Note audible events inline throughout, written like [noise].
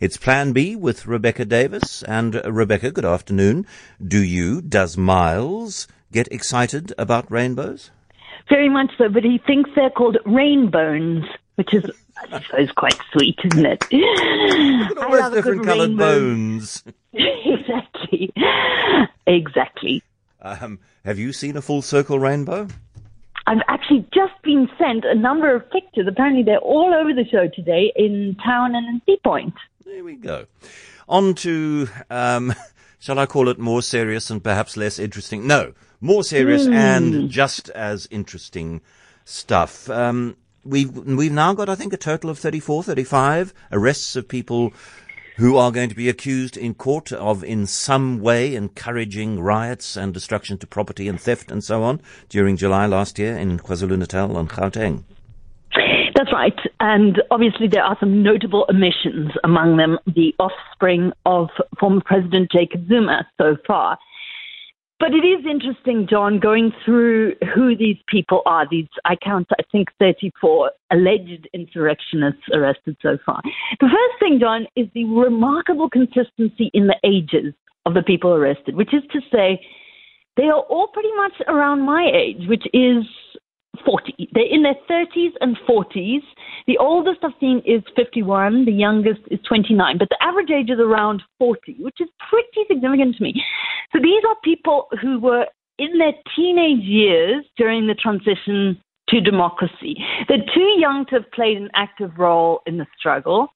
It's Plan B with Rebecca Davis. And uh, Rebecca, good afternoon. Do you, does Miles get excited about rainbows? Very much so, but he thinks they're called rainbones, which is, [laughs] I suppose, quite sweet, isn't it? [laughs] All those different coloured bones. [laughs] exactly. Exactly. Um, have you seen a full circle rainbow? I've actually just been sent a number of pictures. Apparently, they're all over the show today in town and in Sea Point. There we go. On to, um, [laughs] shall I call it more serious and perhaps less interesting? No, more serious mm. and just as interesting stuff. Um, we've, we've now got, I think, a total of 34, 35 arrests of people who are going to be accused in court of in some way encouraging riots and destruction to property and theft and so on during July last year in KwaZulu-Natal and Gauteng. That's right. And obviously, there are some notable omissions, among them the offspring of former President Jacob Zuma so far. But it is interesting, John, going through who these people are. These, I count, I think, 34 alleged insurrectionists arrested so far. The first thing, John, is the remarkable consistency in the ages of the people arrested, which is to say, they are all pretty much around my age, which is 40. They're in their 30s and 40s. The oldest I've seen is 51. The youngest is 29. But the average age is around 40, which is pretty significant to me. So these are people who were in their teenage years during the transition to democracy. They're too young to have played an active role in the struggle.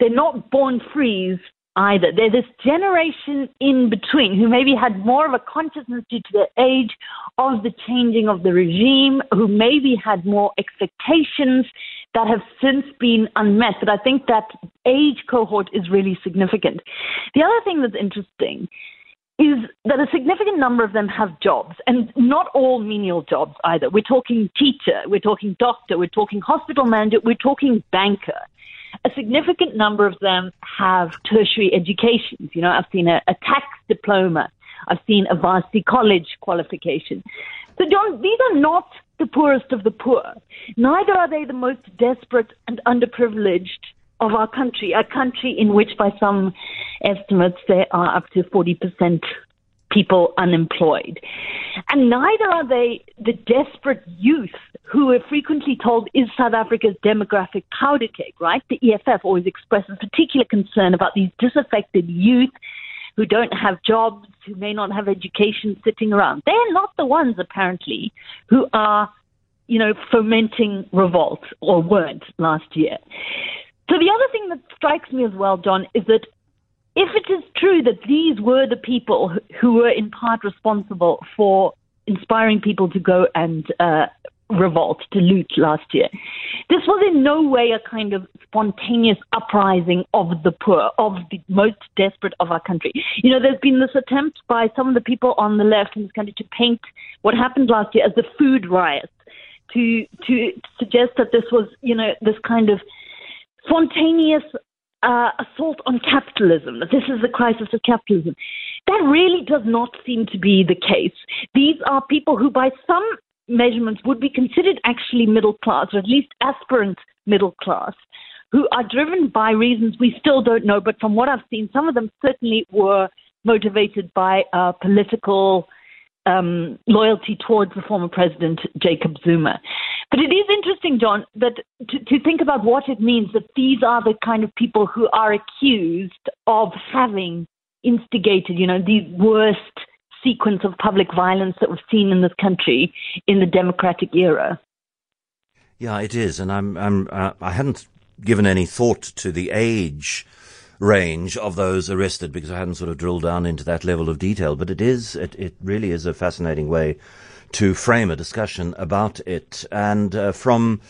They're not born frees either. They're this generation in between who maybe had more of a consciousness due to their age of the changing of the regime, who maybe had more expectations that have since been unmet. But I think that age cohort is really significant. The other thing that's interesting is that a significant number of them have jobs, and not all menial jobs either. We're talking teacher, we're talking doctor, we're talking hospital manager, we're talking banker a significant number of them have tertiary educations. You know, I've seen a, a tax diploma, I've seen a varsity college qualification. So, John, these are not the poorest of the poor. Neither are they the most desperate and underprivileged of our country, a country in which, by some estimates, there are up to 40% people unemployed. And neither are they the desperate youth who are frequently told is South Africa's demographic powder keg, right? The EFF always expresses particular concern about these disaffected youth who don't have jobs, who may not have education sitting around. They're not the ones, apparently, who are, you know, fomenting revolt or weren't last year. So the other thing that strikes me as well, John, is that if it is true that these were the people who were in part responsible for inspiring people to go and uh, revolt, to loot last year, this was in no way a kind of spontaneous uprising of the poor, of the most desperate of our country. You know, there's been this attempt by some of the people on the left in this country to paint what happened last year as the food riots, to to suggest that this was, you know, this kind of spontaneous uh, assault on capitalism, that this is the crisis of capitalism. That really does not seem to be the case. These are people who, by some measurements, would be considered actually middle class, or at least aspirant middle class, who are driven by reasons we still don't know. But from what I've seen, some of them certainly were motivated by uh, political um, loyalty towards the former president, Jacob Zuma. But it is interesting, John, that to, to think about what it means that these are the kind of people who are accused of having instigated, you know, the worst sequence of public violence that we've seen in this country in the democratic era. Yeah, it is, and I'm, I'm uh, I hadn't given any thought to the age range of those arrested because I hadn't sort of drilled down into that level of detail. But it is, it, it really is a fascinating way to frame a discussion about it. And uh, from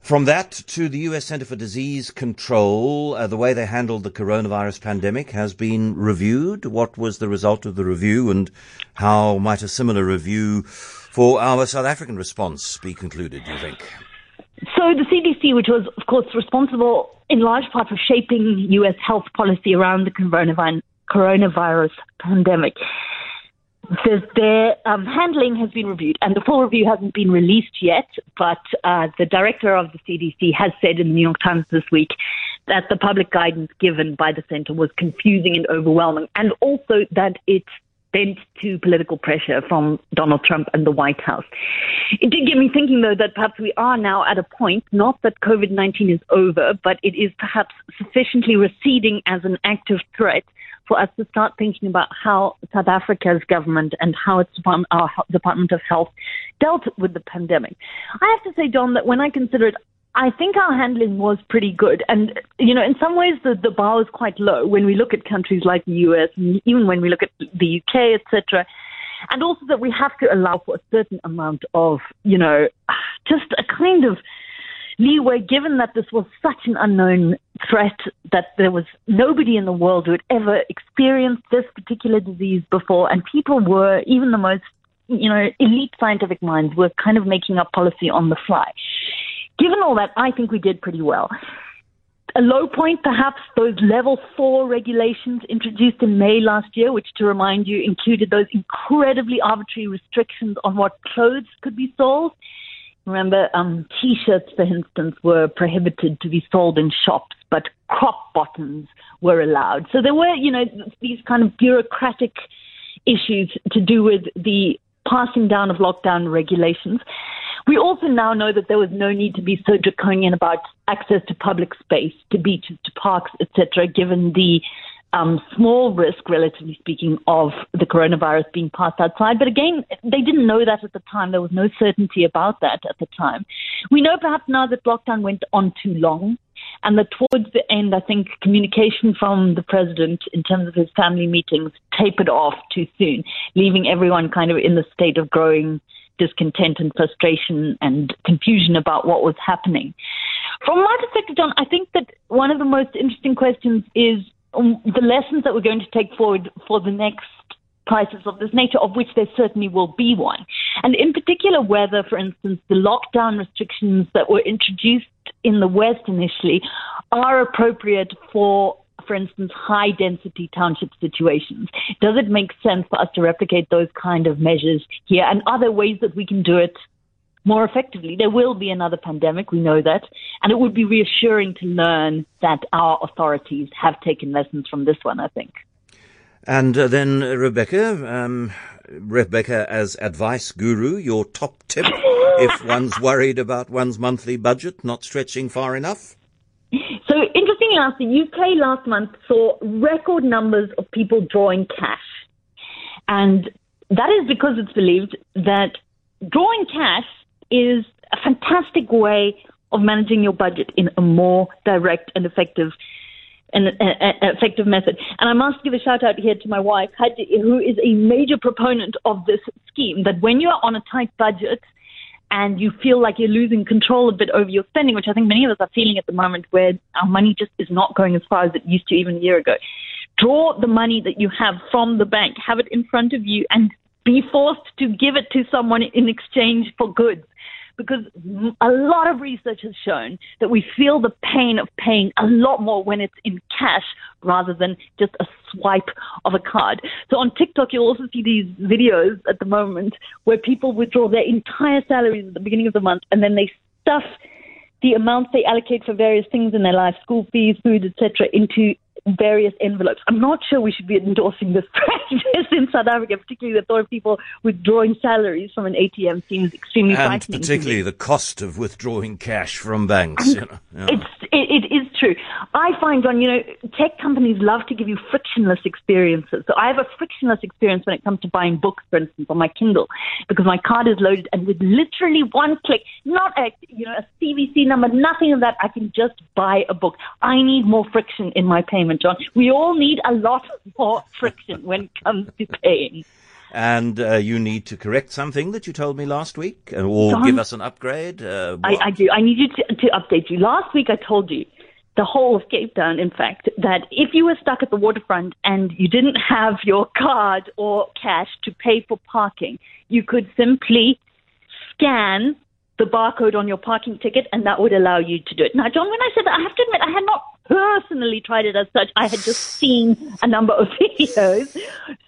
from that to the U.S. Center for Disease Control, uh, the way they handled the coronavirus pandemic has been reviewed. What was the result of the review, and how might a similar review for our South African response be concluded? Do you think? So the CDC, which was, of course, responsible in large part for shaping U.S. health policy around the coronavirus pandemic, says their um, handling has been reviewed, and the full review hasn't been released yet. But uh, the director of the CDC has said in the New York Times this week that the public guidance given by the centre was confusing and overwhelming, and also that it bent to political pressure from Donald Trump and the White House. It did get me thinking, though, that perhaps we are now at a point, not that COVID 19 is over, but it is perhaps sufficiently receding as an active threat for us to start thinking about how South Africa's government and how its department, our Department of Health dealt with the pandemic. I have to say, John, that when I consider it, I think our handling was pretty good. And, you know, in some ways the, the bar is quite low when we look at countries like the US and even when we look at the UK, etc. And also that we have to allow for a certain amount of, you know, just a kind of leeway given that this was such an unknown threat that there was nobody in the world who had ever experienced this particular disease before and people were even the most you know elite scientific minds were kind of making up policy on the fly given all that, I think we did pretty well. A low point, perhaps, those level four regulations introduced in May last year, which, to remind you, included those incredibly arbitrary restrictions on what clothes could be sold. Remember, um, t-shirts, for instance, were prohibited to be sold in shops, but crop bottoms were allowed. So there were, you know, these kind of bureaucratic issues to do with the passing down of lockdown regulations. We also now know that there was no need to be so draconian about access to public space, to beaches, to parks, etc., given the um, small risk, relatively speaking, of the coronavirus being passed outside. But again, they didn't know that at the time. There was no certainty about that at the time. We know perhaps now that lockdown went on too long. And that towards the end, I think communication from the president in terms of his family meetings tapered off too soon, leaving everyone kind of in the state of growing discontent and frustration and confusion about what was happening. From my perspective, John, I think that one of the most interesting questions is Um, the lessons that we're going to take forward for the next crisis of this nature, of which there certainly will be one. And in particular, whether, for instance, the lockdown restrictions that were introduced in the West initially are appropriate for for instance, high density township situations? Does it make sense for us to replicate those kind of measures here and are there ways that we can do it more effectively? There will be another pandemic, we know that, and it would be reassuring to learn that our authorities have taken lessons from this one, I think. And uh, then, uh, Rebecca, um, Rebecca, as advice guru, your top tip [laughs] if one's worried about one's monthly budget not stretching far enough? So, interestingly enough, the UK last month saw record numbers of people drawing cash. And that is because it's believed that drawing cash is a fantastic way of managing your budget in a more direct and effective an, uh, uh, effective method. And I must give a shout out here to my wife, who is a major proponent of this scheme. That when you're on a tight budget, and you feel like you're losing control a bit over your spending, which I think many of us are feeling at the moment where our money just is not going as far as it used to even a year ago. Draw the money that you have from the bank, have it in front of you, and be forced to give it to someone in exchange for goods because a lot of research has shown that we feel the pain of paying a lot more when it's in cash rather than just a swipe of a card. So on TikTok, you'll also see these videos at the moment where people withdraw their entire salaries at the beginning of the month and then they stuff the amounts they allocate for various things in their life, school fees, food, etc., into various envelopes. I'm not sure we should be endorsing this [laughs] practice in South Africa, particularly the thought of people withdrawing salaries from an ATM seems extremely and frightening. particularly the cost of withdrawing cash from banks. You know, yeah. It's it, it is true. I find, John, you know, tech companies love to give you frictionless experiences. So I have a frictionless experience when it comes to buying books, for instance, on my Kindle, because my card is loaded, and with literally one click, not a you know a CVC number, nothing of that, I can just buy a book. I need more friction in my payment, John. We all need a lot more friction when it comes to paying and uh, you need to correct something that you told me last week, uh, or John, give us an upgrade. Uh, I, I, do. I need you to, to update you. Last week I told you the whole of Cape Town, in fact, that if you were stuck at the waterfront and you didn't have your card or cash to pay for parking, you could simply scan the barcode on your parking ticket and that would allow you to do it. Now, John, when I said that, I have to admit I had not personally tried it as such. I had just seen a number of [laughs] videos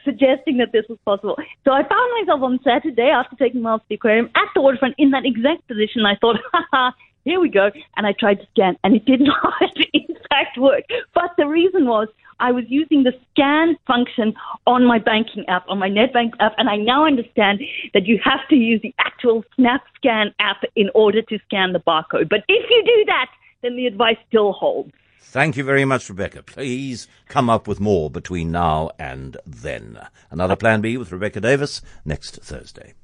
suggesting that this was possible. So I found myself on Saturday after taking Miles to the aquarium at the waterfront in that exact position. I thought, [laughs] haha, here we go. And I tried to scan, and it did [laughs] not, in fact, work. But the reason was I was using the scan function on my banking app, on my Nedbank app, and I now understand that you have to use the actual SnapScan app in order to scan the barcode. But if you do that, then the advice still holds. Thank you very much, Rebecca. Please come up with more between now and then. Another Plan B with Rebecca Davis next Thursday.